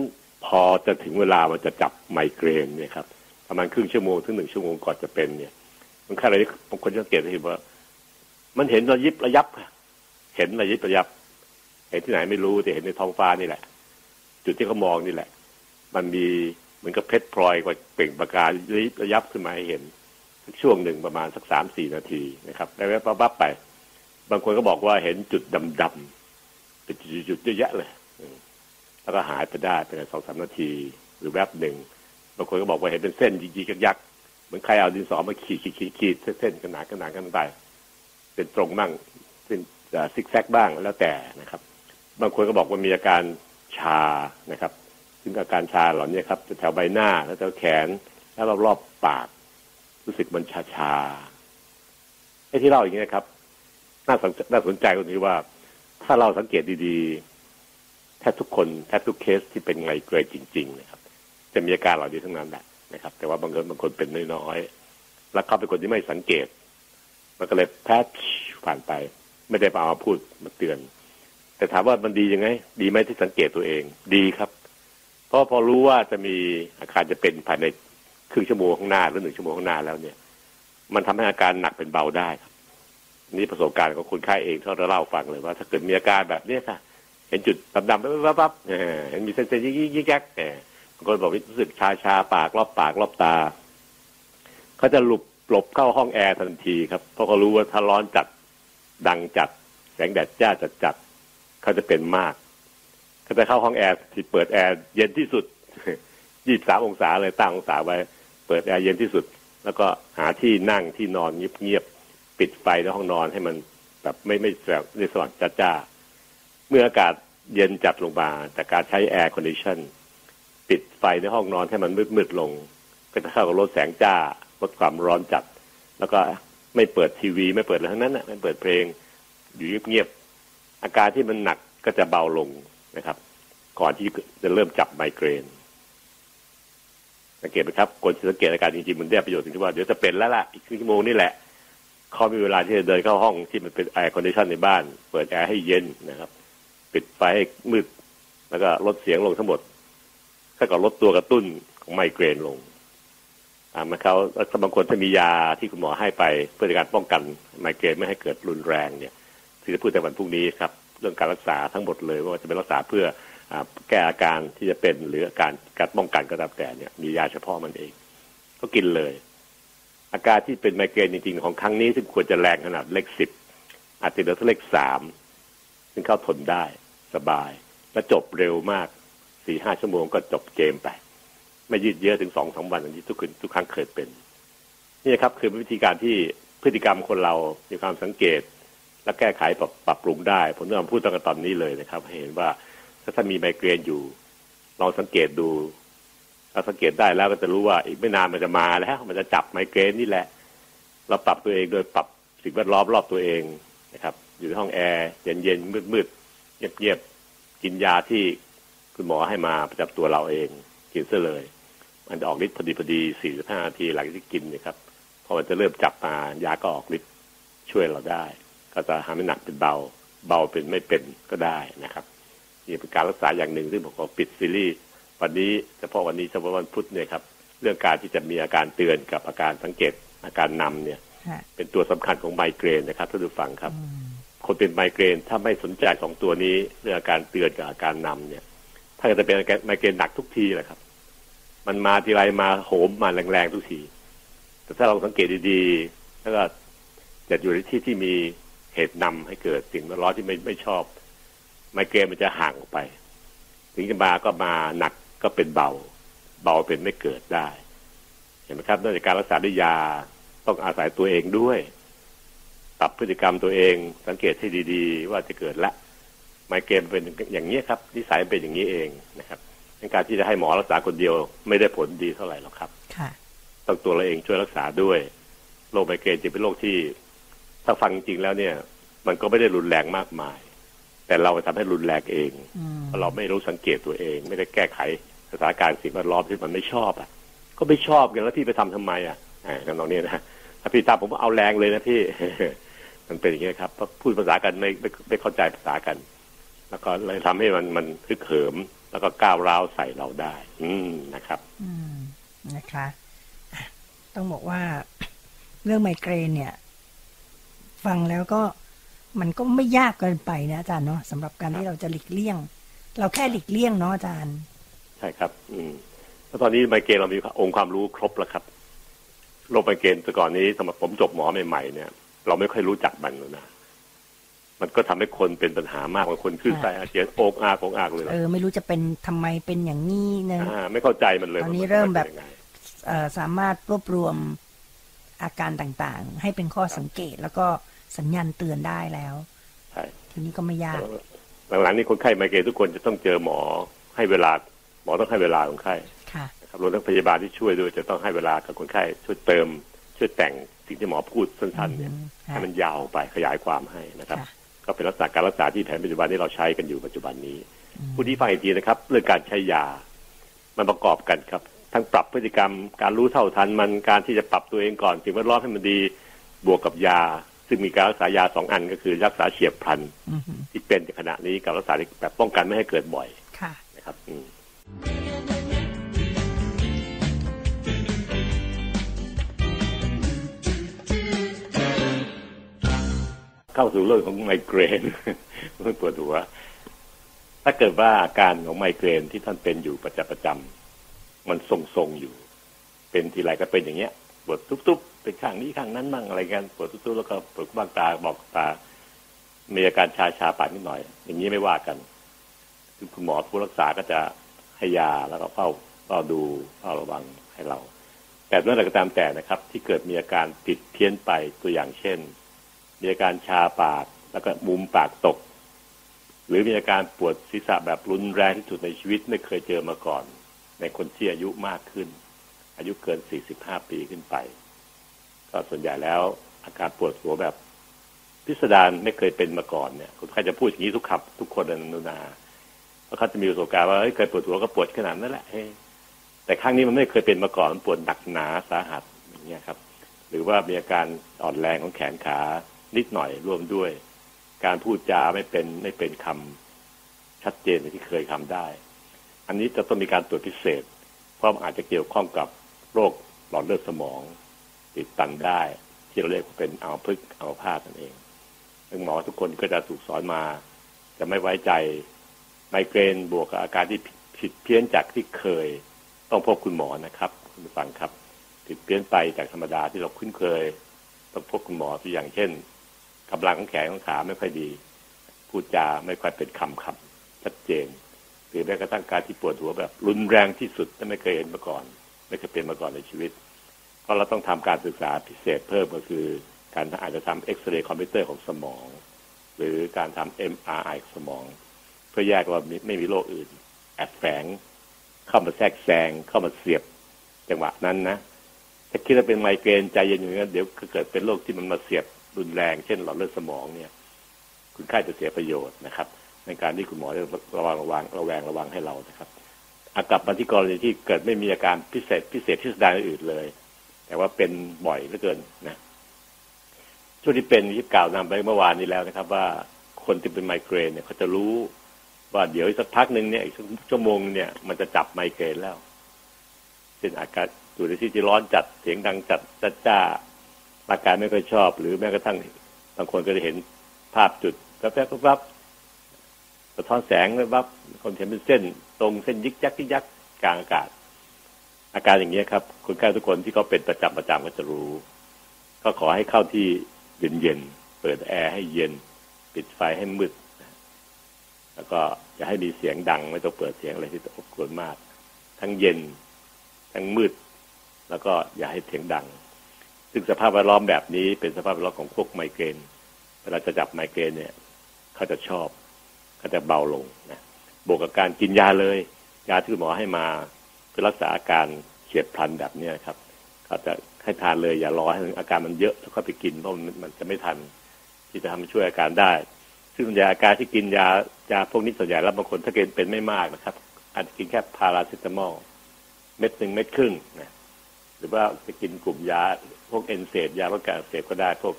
พอจะถึงเวลามันจะจับไมเกรนเนี่ยครับประมาณครึ่งชั่วโมงถึงหนึ่งชั่วโมงก่อนจะเป็นเนี่ยมันค่อะไรบางคนสังเกตเห็นว่า มันเห็นระยิบระยับ เห็นระยิบระยับ เห็นที่ไหนไม่รู้แต่เห็นในท้องฟ้านี่แหละ จุดที่เขามองนี่แหละ มันมีเหมือนกับเพชรพลอยกว่าเปล่งประกายระยิบระยับขึ้นมาให้เห็น ช่วงหนึ่งประมาณสักสามสี่นาทีนะครับแล้วก็ปั๊บไป บางคนก็บอกว่าเห็นจุดดำๆเป็นจุดๆเยอะแยะเลยแล้วก็หายไปได้เป็นสองสามนาที หรือแวบหนึ่งบางคนก็บอกว่าเห็นเป็นเส้นยิกๆยักษ์เหมือนใครเอาดินสอมาขีดขีดขีดขีดเส้นกันากันหนากันไปเป็นตรงบ้างเป็นซิกแซกบ้างแล้วแต่นะครับ บางคนก็บอกว่ามีอาการชานะครับ ซึ่งอาการชาเหล่านี้ครับแถวใบหน้าแล้วแถวแขนแล้วรอบๆปาก รู้สึกมันชาชาไอ้ที่เล่าอย่างนี้นะครับ น่าสนน่าสนใจตรงที่ว่า ถ้าเราสังเกตดีๆแทบทุกคนแทบทุกเคสที่เป็นไงเกรจริง ๆ นะครับ จะมีอาการเหล่านี้ทั้งนั้นแหละนะครับ แต่ว่าบางคนบางคนเป็นน้อยๆแล้วเขาเป็นคนที่ไม่สังเกต มันก็เลยแพทผ่านไป ไม่ได้มาเอาพูดมาเตือน แต่ถามว่ามันดียังไง ดีไหมที่สังเกตตัวเอง ดีครับเพราะพอรู้ว่าจะมีอาการจะเป็นภายใน ครึ่งชั่วโมงข้างหน้าหรือหนึ่งชั่วโมงข้างหน้าแล้วเนี่ย มันทำให้อาการหนักเป็นเบาได้ครับนี่ประสบการณ์ของคนไข้เองที่เราเล่าฟังเลยว่า ถ้าเกิดมีอาการแบบนี้ค่ะ เห็นจุดดำๆปั๊บปั๊บเห็นมีเส้นๆยิกยิกยักบางคนบอกรู้สึกชาชาปากรอบปากรอบตาเขาจะหลบหลบเข้าห้องแอร์ทันทีครับ เพราะเขารู้ว่าถ้าร้อนจัดดังจัด แสงแดดจ้าจัดจัดเขาจะเป็นมากเขาจะเข้าห้องแอร์ที่เปิดแอร์เย็นที่สุดยี่สามองศาเลยตั้งองศาไว้ เปิดแอร์เย็นที่สุด แล้วก็หาที่นั่งที่นอนเงียบๆปิดไฟในห้องนอนให้มันแบบไม่ไม่แสงในสว่างจ้าจ้าเมื่ออากาศเย็นจัดลงมาจากการใช้ air condition ปิดไฟในห้องนอนให้มันมืดๆลง ก็จะเข้ากับลดแสงจ้าลดความร้อนจัด แล้วก็ไม่เปิดทีวี ไม่เปิดอะไรทั้งนั้นนะไม่เปิดเพลงอยู่เงียบๆอาการที่มันหนักก็จะเบาลงนะครับ ก่อนที่จะเริ่มจับไมเกรน สังเกตไหมครับคนสังเกตอาการจริงๆมันได้ประโยชน์ถึงที่ว่าเดี๋ยวจะเป็นแล้วล่ะอีกครึ่งชั่วโมงนี่แหละเขามีเวลาที่จะเดินเข้าห้องที่มันเป็น air condition ในบ้าน เปิดแอร์ให้เย็นนะครับ ปิดไฟให้มืด แล้วก็ลดเสียงลงทั้งหมด ถ้าก็ลดตัวกระตุ้นของไมเกรนลงอ่ามาเขาบางคนถ้ามียาที่คุณหมอให้ไปเพื่อการป้องกันไมเกรนไม่ให้เกิดรุนแรงเนี่ยที่จะพูดแต่วันพรุ่งนี้ครับ เรื่องการรักษาทั้งหมดเลยว่าจะเป็นรักษาเพื่อ แก้อาการที่จะเป็นหรืออาการการป้องกันก็ตามแต่เนี่ย มียาเฉพาะมันเอง ก็กินเลย อาการที่เป็นไมเกรนจริงๆ ของครั้งนี้ซึ่งควรจะแรงขนาดเลขสิบอาจจะเหลือเลขสามซึ่งเข้าทนได้สบาย และจบเร็วมากสี่ห้าชั่วโมงก็จบเกมไป ไม่ยืดเยอะถึงสองสามวันอันนี้ทุกคนทุกครั้งเคยเป็น นี่ครับคือวิธีการที่พฤติกรรมคนเรามีความสังเกต และแก้ไขปรับปรับปรุงได้ ผมต้องพูดตั้งแต่ตอนนี้เลยนะครับเห็นว่า ถ้าท่านมีไมเกรนอยู่ลองสังเกตดูเราสังเกตได้แล้วก็จะรู้ว่าอีกไม่นานมันจะมาแล้ว มันจะจับไมเกรนนี่แหละ เราปรับตัวเองโดยปรับสิ่งแวดล้อมรอบตัวเองนะครับ อยู่ในห้องแอร์เย็นๆมืดๆเงียบๆกินยาที่คุณหมอให้มาประจำตัวเราเองกินเสเลย มันจะออกฤทธิ์พอดีพอดีสี่สิบห้านาทีหลังที่กินนะครับพอมันจะเริ่มจับมายาก็ออกฤทธิ์ช่วยเราได้ ก็จะทำให้หนักเป็นเบา เบาเป็นไม่เป็นก็ได้นะครับ นี่เป็นการรักษาอย่างหนึ่งซึ่งผมขอปิดซีรีส์วันนี้เฉพาะวันนี้เฉพาะวันพุธเนี่ยครับเรื่องการที่จะมีอาการเตือนกับอาการสังเกตอาการนำเนี่ยเป็นตัวสำคัญของไมเกรนนะครับท่านผู้ฟังครับ คนเป็นไมเกรนถ้าไม่สนใจสองตัวนี้เรื่องอาการเตือนกับอาการนำเนี่ย ถ้าจะเป็นไมเกรนหนักทุกทีแหละครับ มันมาทีไรมาโหมมาแรงๆทุกทีแต่ถ้าเราสังเกตดีแล้วก็จะอยู่ในที่ที่มีเหตุนำให้เกิดสิ่งแวดล้อมที่ไม่ไม่ชอบ ไมเกรนมันจะห่างออกไป ถึงจะมาก็มาหนักก็เป็นเบา เบาเป็นไม่เกิดได้ เห็นไหมครับนอกจากการรักษาด้วยยาต้องอาศัยตัวเองด้วย ปรับพฤติกรรมตัวเองสังเกตให้ดีๆ ว่าจะเกิดละ ไมเกรนเป็นอย่างนี้ครับนิสัยเป็นอย่างนี้เองนะครับในการที่จะให้หมอรักษาคนเดียวไม่ได้ผลดีเท่าไหร่หรอกครับค่ะต้องตัวเราเองช่วยรักษาด้วยโรคไมเกรนจึงเป็นโรคที่ ถ้าฟังจริงแล้วเนี่ย มันก็ไม่ได้รุนแรงมากมาย แต่เราทำให้รุนแรงเองอืมเพราะเราไม่รู้สังเกตตัวเอง ไม่ได้แก้ไขสถานการณ์สิ่งแวดล้อมที่มันไม่ชอบอะ ก็ไม่ชอบกันแล้วพี่ไปทำทำไมอะอ่าทำนองนี้นะถ้าพี่ทำผมก็เอาแรงเลยนะพี่ มันเป็นอย่างนี้ครับเพราะพูดภาษากันไม่ไม่ไม่เข้าใจภาษากัน แล้วก็เลยทำให้มันมันฮึกเหิม แล้วก็ก้าวร้าวใส่เราได้ อืมนะครับ อืมนะคะอะต้องบอกว่าเรื่องไมเกรนเนี่ย ฟังแล้วก็ มันก็ไม่ยากเกินไปนะอาจารย์เนาะสำหรับการที่เราจะหลีกเลี่ยง เราแค่หลีกเลี่ยงเนาะอาจารย์ ใช่ครับ อืมแล้วตอนนี้ไมเกรนเรามีองค์ความรู้ครบแล้วครับโรคไมเกรนแต่ก่อนนี้สมัยผมจบหมอใหม่ๆเนี่ย เราไม่ค่อยรู้จักมันเลยนะมันก็ทำให้คนเป็นปัญหามากบางคนขึ้นค่ะไส้อาเจียนโอกอากโอกอากเลยเออไม่รู้จะเป็นทำไมเป็นอย่างนี้เนะอ่าไม่เข้าใจมันเลยตอนนี้ว่าเริ่มแบบนป็นยังไงเอ่อสามารถรวบรวมอาการต่างๆ ให้เป็นข้อสังเกตแล้วก็ สัญญาณเตือนได้แล้วใช่ทีนี้ก็ไม่ยาก หลังๆนี้คนไข้ไมเกรนทุกคนจะต้องเจอหมอให้เวลา หมอต้องให้เวลาคนไข้ค่ะนะครับรวมทั้งพยาบาลที่ช่วยด้วยจะต้องให้เวลากับคนไข้ช่วยเติม ช่วยแต่งสิ่งที่หมอพูดสั้นๆเนี่ยอืมค่ะให้มันยาวไปขยายความให้นะครับค่ะก็เป็นลักษณะการรักษาที่แผนปัจจุบันที่เราใช้กันอยู่ปัจจุบันนี้ผู้ที่ฟังอีกทีนะครับ เรื่องการใช้ยา มันประกอบกันครับ ทั้งปรับพฤติกรรม การรู้เท่าทันมันการที่จะปรับตัวเองก่อนสิ่งแวดล้อมให้มันดีบวกกับยา ซึ่งมีการรักษายาสองอันก็คือรักษาเฉียบพลันอือหือที่เป็นในขณะนี้กับรักษาแบบป้องกันไม่ให้เกิดบ่อยค่ะนะครับอืมเข้าสู่เรื่องของไมเกรนเรื่องปวดหัว ถ้าเกิดว่าอาการของไมเกรนที่ท่านเป็นอยู่ประจำประจำมันทรงๆอยู่ เป็นทีไรก็เป็นอย่างเงี้ยปวดตุ๊บๆ เป็นข้างนี้ข้างนั้นบ้างอะไรกันปวดตุ๊บๆแล้วก็ปวดบ้างตาบอกตา มีอาการชาชาปากนิดหน่อย อย่างนี้ไม่ว่ากันคือคุณหมอผู้รักษาก็จะให้ยาแล้วก็เฝ้าเฝ้าดูเฝ้าระวังให้เรา แต่เมื่อไรก็ตามแต่นะครับ ที่เกิดมีอาการผิดเพี้ยนไปตัวอย่างเช่น มีอาการชาปากแล้วก็มุมปากตก หรือมีอาการปวดศีรษะแบบรุนแรงที่สุดในชีวิตไม่เคยเจอมาก่อน ในคนที่อายุมากขึ้น อายุเกิน 45 ปีขึ้นไป ก็ส่วนใหญ่แล้ว อาการปวดหัวแบบ พิสดารไม่เคยเป็นมาก่อนเนี่ยคนไข้จะพูดอย่างนี้ทุกขับ ทุกคนนะนุนาเพราะเขาจะมีประสบการณ์ว่าเคยปวดหัวก็ปวดขนาดนั้นแหละแต่ครั้งนี้มันไม่เคยเป็นมาก่อนมันปวดหนักหนาสาหัสอย่างเงี้ยครับ หรือว่ามีอาการอ่อนแรงของแขนขานิดหน่อยร่วมด้วย การพูดจาไม่เป็นไม่เป็นคำชัดเจนที่เคยทำได้ อันนี้จะต้องมีการตรวจพิเศษ เพราะอาจจะเกี่ยวข้องกับโรคหลอดเลือดสมอง ติดตันได้ ที่เราเรียกว่าเป็นอัลพึกษ์อัลพาธนั่นเองซึ่งหมอทุกคนก็จะถูกสอนมา จะไม่ไว้ใจไมเกรนบวกกับอาการที่ผิดเพี้ยนจากที่เคยต้องพบคุณหมอนะครับ คุณผู้ฟังครับผิดเพี้ยนไปจากธรรมดาที่เราคุ้นเคยต้องพบคุณหมอตัวอย่างเช่นกำลังของแขนของขาไม่ค่อยดี พูดจาไม่ค่อยเป็นคำคำชัดเจนหรือแม้กระทั่งการที่ปวดหัวแบบ รุนแรงที่สุดที่ไม่เคยเห็นมาก่อน ไม่เคยเป็นมาก่อนในชีวิต เพราะเราต้องทำการศึกษาพิเศษเพิ่มก็คือ การอาจจะทำเอ็กซเรย์คอมพิวเตอร์ของสมอง หรือการทำ MRI ของสมอง เพื่อแยกว่าไม่มีโรคอื่น แอบแฝง เข้ามาแทรกแซงเข้ามาเสียบ จังหวะนั้นนะถ้าคิดว่าเป็นไมเกรนใจเย็นอย่างนั้นเดี๋ยวเกิดเป็นโรคที่มันมาเสียบรุนแรง เช่นหลอดเลือดสมองเนี่ย คุณไข้จะเสียประโยชน์นะครับ ในการที่คุณหมอจะระวังระวังระแวงระวังให้เรานะครับอากลับมาที่กรณีที่เกิดไม่มีอาการพิเศษพิเศษพิสดารอื่นเลย แต่ว่าเป็นบ่อยเหลือเกินนะช่วงที่เป็นที่กล่าวนำไปเมื่อวานนี้แล้วนะครับ ว่าคนที่เป็นไมเกรนเนี่ยเขาจะรู้ว่าเดี๋ยวสักพักหนึ่งเนี่ยอีกชั่วโมงเนี่ยมันจะจับไมเกรนแล้วเช่นอากาศอยู่ในที่ที่ร้อนจัดเสียงดังจัดจ้าจ้าอาการไม่ค่อยชอบ หรือแม้กระทั่งบางคนก็จะเห็นภาพจุดแป๊บแป๊บแป๊บสะท้อนแสงเลยวับคนเห็นเป็นเส้น ตรงเส้นยิกยักยิกยักกลางอากาศ อาการอย่างนี้ครับ คนไข้ทุกคนที่เขาเป็นประจำประจำก็จะรู้ ก็ขอให้เข้าที่เย็นๆเปิดแอร์ให้เย็น ปิดไฟให้มืด แล้วก็อย่าให้มีเสียงดังไม่ต้องเปิดเสียงอะไรที่รบกวนมาก ทั้งเย็น ทั้งมืด แล้วก็อย่าให้เสียงดัง ซึ่งสภาพแวดล้อมแบบนี้เป็นสภาพแวดล้อมของพวกไมเกรนเวลาจะจับไมเกรนเนี่ยเขาจะชอบเขาจะเบาลงนะบวกกับการกินยาเลย ยาที่หมอให้มา พื่อรักษาอาการเฉียบพลันแบบนี้ครับเขาจะให้ทานเลยอย่ารอให้อาการมันเยอะแล้วก็ไปกินเพราะมันจะไม่ทัน ที่จะทำให้ช่วยอาการได้ ซึ่งส่วนใหญ่อาการที่กินยายาพวกนี้ส่วนใหญ่แล้วบางคนถ้าเกิดเป็นไม่มากนะครับ อาจจะกินแค่พาราเซตามอลเม็ดหนึ่งเม็ดครึ่งนะหรือว่าจะกินกลุ่มยาพวกเอนเซดยาลดการอักเสบก็ได้พวก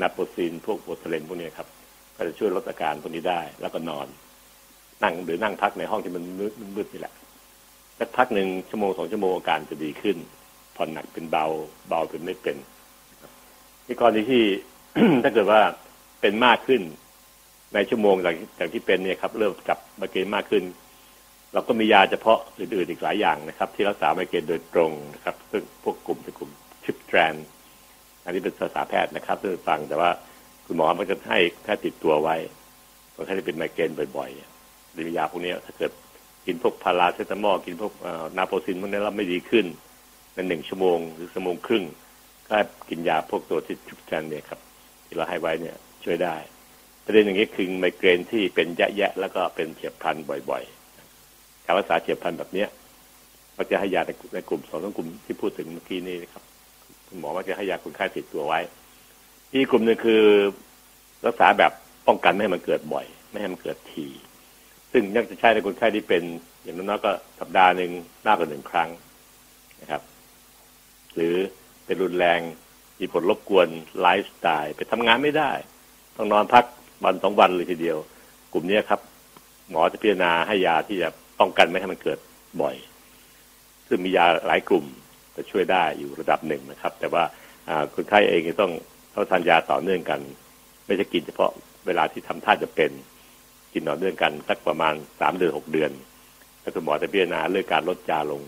นาโปซิน พวกโบทเลนพวกนี้ครับ ก็จะช่วยลดอาการพวกนี้ได้แล้วก็นอน นั่งหรือนั่งพักในห้องที่มันมืดๆนี่แหละ สักพักหนึ่งชั่วโมงสองชั่วโมงอาการจะดีขึ้น ผ่อนหนักเป็นเบา เบาเป็นไม่เป็นในกรณีที่ถ้าเกิดว่าเป็นมากขึ้น ในชั่วโมงหลังจากที่เป็นเนี่ยครับ เริ่มกลับมาเกณฑ์มากขึ้น เราก็มียาเฉพาะอื่นๆอีกหลายอย่างนะครับ ที่รักษาไมเกรนโดยตรงนะครับ ซึ่งพวกกลุ่มเป็นกลุ่มชิปแทรนอันนี้เป็นภาษาแพทย์นะครับซึ่ฟังแต่ว่าคุณหมอมันจะให้แพทย์ติดตัวไว้คนไข้ที่เป็นไมเกรนบ่อยๆหรือยาพวกนี้ถ้าเกิด กินพวกพาราเซตามอลกินพวกนาโปซินพวกนี้แล้วไม่ดีขึ้นในหนึ่งชั่วโมงหรือชั่วโมงครึ่งก็กินยาพวกตัวที่ชุบแทนเนี่ยครับที่เราให้ไว้เนี่ยช่วยได้ประเด็นอย่างนี้คือไมเกรนที่เป็นแยะๆแล้วก็เป็นเฉียบพลันบ่อยๆ การรักษาเฉียบพลันแบบเนี้ยมักจะให้ยาในในกลุ่มสองกลุ่มที่พูดถึงเมื่อกี้นี่นะครับคุณหมอมักจะให้ยาคนไข้ติดตัวไว้ อีกกลุ่มหนึ่งคือรักษาแบบป้องกันไม่ให้มันเกิดบ่อย ไม่ให้มันเกิดที ซึ่งยังจะใช้ในคนไข้ที่เป็น อย่างน้อยก็สัปดาห์หนึ่งมากกว่าหนึ่งครั้งนะครับ หรือเป็นรุนแรงมีผลรบกวนไลฟ์สไตล์ไปทำงานไม่ได้ ต้องนอนพักวันสองวันเลยทีเดียว กลุ่มนี้ครับ หมอจะพิจารณาให้ยาที่จะป้องกันไม่ให้มันเกิดบ่อย ซึ่งมียาหลายกลุ่มจะช่วยได้อยู่ระดับหนึ่งนะครับ แต่ว่าคนไข้เองต้องต้องทานยาต่อเนื่องกัน ไม่ใช่กินเฉพาะเวลาที่ทำท่าจะเป็น กินต่อเนื่องกันสักประมาณสามเดือนหกเดือนแล้วคุณหมอจะพิจารณาเรื่องการลดยาลง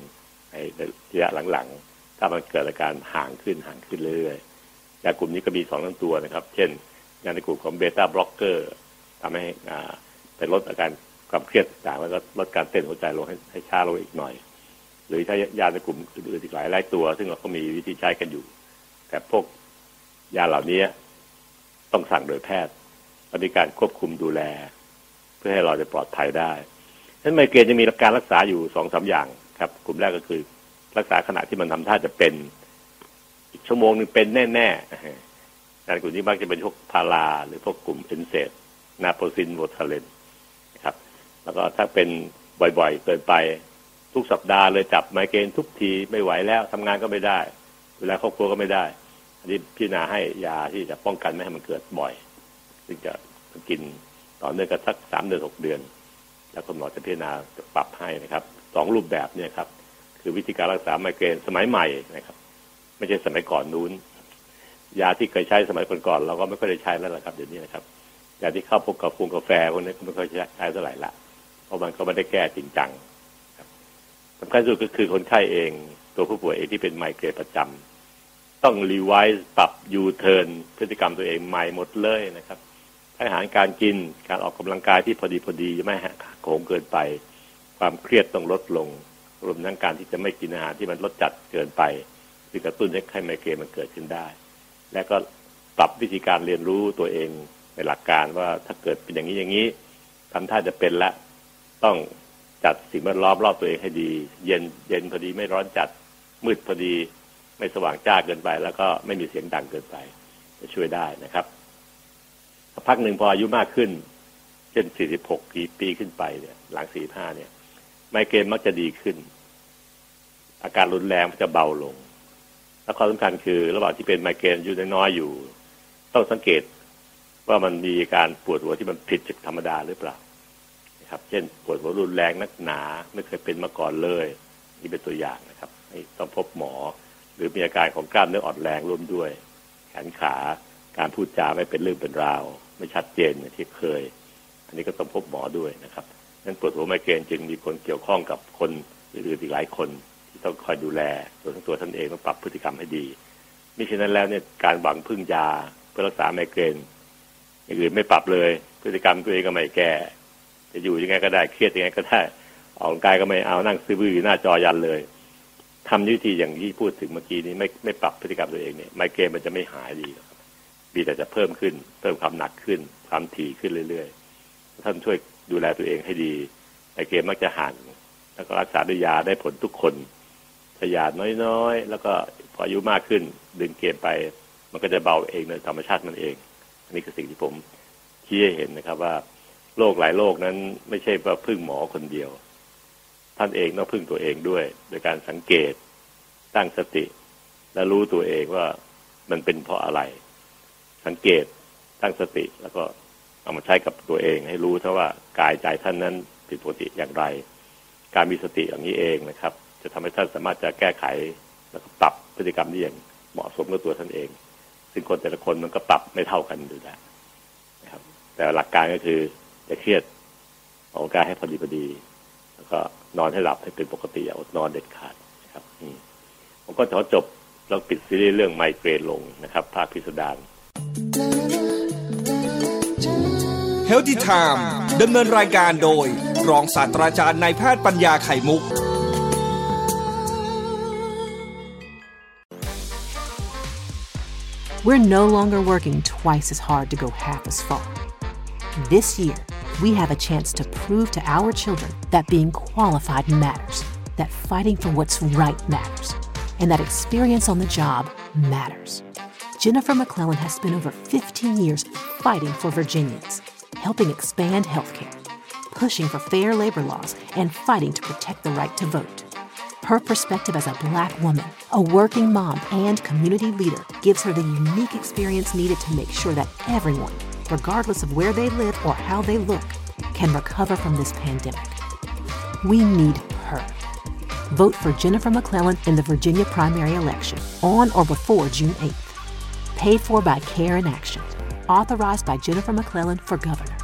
ในระยะหลังๆ ถ้ามันเกิดอาการห่างขึ้นห่างขึ้นเรื่อยๆยากลุ่มนี้ก็มีสองทั้งตัวนะครับ เช่นยาในกลุ่มของเบต้าบล็อกเกอร์ทำให้ไปลดอาการความเครียดต่างแล้วก็ลดการเต้นหัวใจลงให้ให้ช้าลงอีกหน่อย หรือถ้ายาในกลุ่มอื่นๆอีกหลายหลายตัว ซึ่งเราก็มีวิธีใช้กันอยู่ แต่พวกยาเหล่านี้ต้องสั่งโดยแพทย์มีการควบคุมดูแล พื่อให้เราจะปลอดภัยได้ฉะนั้นไมเกรนจะมีการรักษาอยู่สองสาอย่างครับ กลุ่มแรกก็คือ รักษาขณะที่มันทำท่าจะเป็นอีกชั่วโมงหนึ่งเป็นแน่ๆการกลุ่มนี้มักจะเป็นพวกพาราหรือพวกกลุ่มเอนเซตนาโปซินโวทาเลนครับ แล้วก็ถ้าเป็นบ่อยๆเกินไปทุกสัปดาห์เลยจับไมเกรนทุกทีไม่ไหวแล้วทำงานก็ไม่ได้ เวลาครอบครัวก็ไม่ได้ อันนี้พิจารณาให้ยาที่จะป้องกันไม่ให้มันเกิดบ่อยซึ่งจะกิน ต่อเนื่องกันสักสามเดือนหกเดือน แล้วคุณหมอจะพิจารณาปรับให้นะครับสองรูปแบบเนี่ยครับ คือวิธีการรักษาไมเกรนสมัยใหม่นะครับ ไม่ใช่สมัยก่อนนู้น ยาที่เคยใช้สมัยก่อนๆเราก็ไม่ค่อยได้ใช้แล้วละครับเดี๋ยวนี้นะครับยาที่เข้าพวกกาแฟกาแฟพวกนี้ก็ไม่ค่อยใช้เท่าไหร่ละเพราะมันก็ไม่ได้แก้จริงจังสำคัญสุดก็คือคนไข้เอง ตัวผู้ป่วยเองที่เป็นไมเกรนประจำต้อง revise ปรับยูเทิร์นพฤติกรรมตัวเองใหม่หมดเลยนะครับ อาหารการกิน การออกกำลังกายที่พอดีพอดีไม่หักโหมเกินไป ความเครียดต้องลดลง รวมทั้งการที่จะไม่กินอาหารที่มันลดจัดเกินไปที่กระตุ้นให้ไมเกรนมันเกิดขึ้นได้ และก็ปรับวิธีการเรียนรู้ตัวเองในหลักการว่าถ้าเกิดเป็นอย่างนี้อย่างนี้ทำท่าจะเป็นละต้องจัดสิ่งแวดล้อมรอบตัวเองให้ดี เย็นเย็นพอดีไม่ร้อนจัดมืดพอดี ไม่สว่างจ้าเกินไป แล้วก็ไม่มีเสียงดังเกินไปจะช่วยได้นะครับ พักหนึ่งพออายุมากขึ้น เช่น46ปีปีขึ้นไปเนี่ย หลัง45เนี่ย ไมเกรนมักจะดีขึ้น อาการรุนแรงมันจะเบาลง และข้อสำคัญคือ ระหว่างที่เป็นไมเกรนอยู่น้อยอยู่ ต้องสังเกตว่ามันมีการปวดหัวที่มันผิดจากธรรมดาหรือเปล่านะครับ เช่น ปวดหัวรุนแรงนักหนา ไม่เคยเป็นมาก่อนเลยนี่เป็นตัวอย่างนะครับต้องพบหมอ หรือมีอาการของกล้ามเนื้ออ่อนแรงร่วมด้วย แขนขา การพูดจาไม่เป็นเรื่องเป็นราว ไม่ชัดเจนที่เคย อันนี้ก็ต้องพบหมอด้วยนะครับนั้นปวดหัวไมเกรนจึงมีคนเกี่ยวข้องกับคนอื่นอีกหลายคนที่ต้องคอยดูแลตัวทั้งตัวท่านเองต้องปรับพฤติกรรมให้ดีมิฉะนั้นแล้วเนี่ยการหวังพึ่งยาเพื่อรักษาไมเกรนอย่างอื่นไม่ปรับเลย พฤติกรรมตัวเองก็ไม่แก้จะอยู่ยังไงก็ได้เครียดยังไงก็ได้ออกกำลังกายก็ไม่เอานั่งซื้อบื้ออยู่หน้าจอยันเลยทำวิธีอย่างที่พูดถึงเมื่อกี้นี้ไม่ไม่ปรับพฤติกรรมตัวเองเนี่ยไมเกรนมันจะไม่หายดี มีแต่จะเพิ่มขึ้น เพิ่มความหนักขึ้น ความถี่ขึ้นเรื่อยๆ ท่านช่วยดูแลตัวเองให้ดีไมเกรนมักจะห่างแล้วก็รักษาด้วยยาได้ผลทุกคนถ้ายาน้อยๆ แล้วก็พออายุมากขึ้น ดึงเกมไป มันก็จะเบาเองโดยธรรมชาติมันเอง อันนี้คือสิ่งที่ผมชี้ให้เห็นนะครับว่าโรคหลายโรคนั้นไม่ใช่ว่าพึ่งหมอคนเดียว ท่านเองต้องพึ่งตัวเองด้วย โดยการสังเกตตั้งสติ และรู้ตัวเองว่ามันเป็นเพราะอะไร สังเกตตั้งสติ แล้วก็เอามาใช้กับตัวเอง ให้รู้เท่าว่ากายใจท่านนั้นผิดปกติอย่างไร การมีสติอย่างนี้เองนะครับ จะทำให้ท่านสามารถจะแก้ไขแล้วก็ปรับพฤติกรรมนี้อย่างเหมาะสมกับตัวท่านเอง ซึ่งคนแต่ละคนมันก็ปรับไม่เท่ากันดูแลนะครับ แต่หลักการก็คือจะเครียดออกกายให้พอดีพอดี แล้วก็นอนให้หลับให้เป็นปกติอย่าอดนอนเด็ดขาดนะครับผมก็ขอจบเราปิดซีรีส์เรื่องไมเกรนลงนะครับ ภาคพิสดาร เฮลติไทม์ดำเนินรายการโดย รองศาสตราจารย์นายแพทย์ปัญญาไข่มุก We're no longer working twice as hard to go half as far. This year, we have a chance to prove to our children that being qualified matters, that fighting for what's right matters, and that experience on the job matters. Jennifer McClellan has spent over 15 years fighting for Virginians, helping expand healthcare, pushing for fair labor laws, and fighting to protect the right to vote. Her perspective as a black woman, a working mom, and community leader gives her the unique experience needed to make sure that everyone, regardless of where they live or how they look, can recover from this pandemic. We need her. Vote for Jennifer McClellan in the Virginia primary election on or before June 8th. Paid for by Care in Action. Authorized by Jennifer McClellan for governor.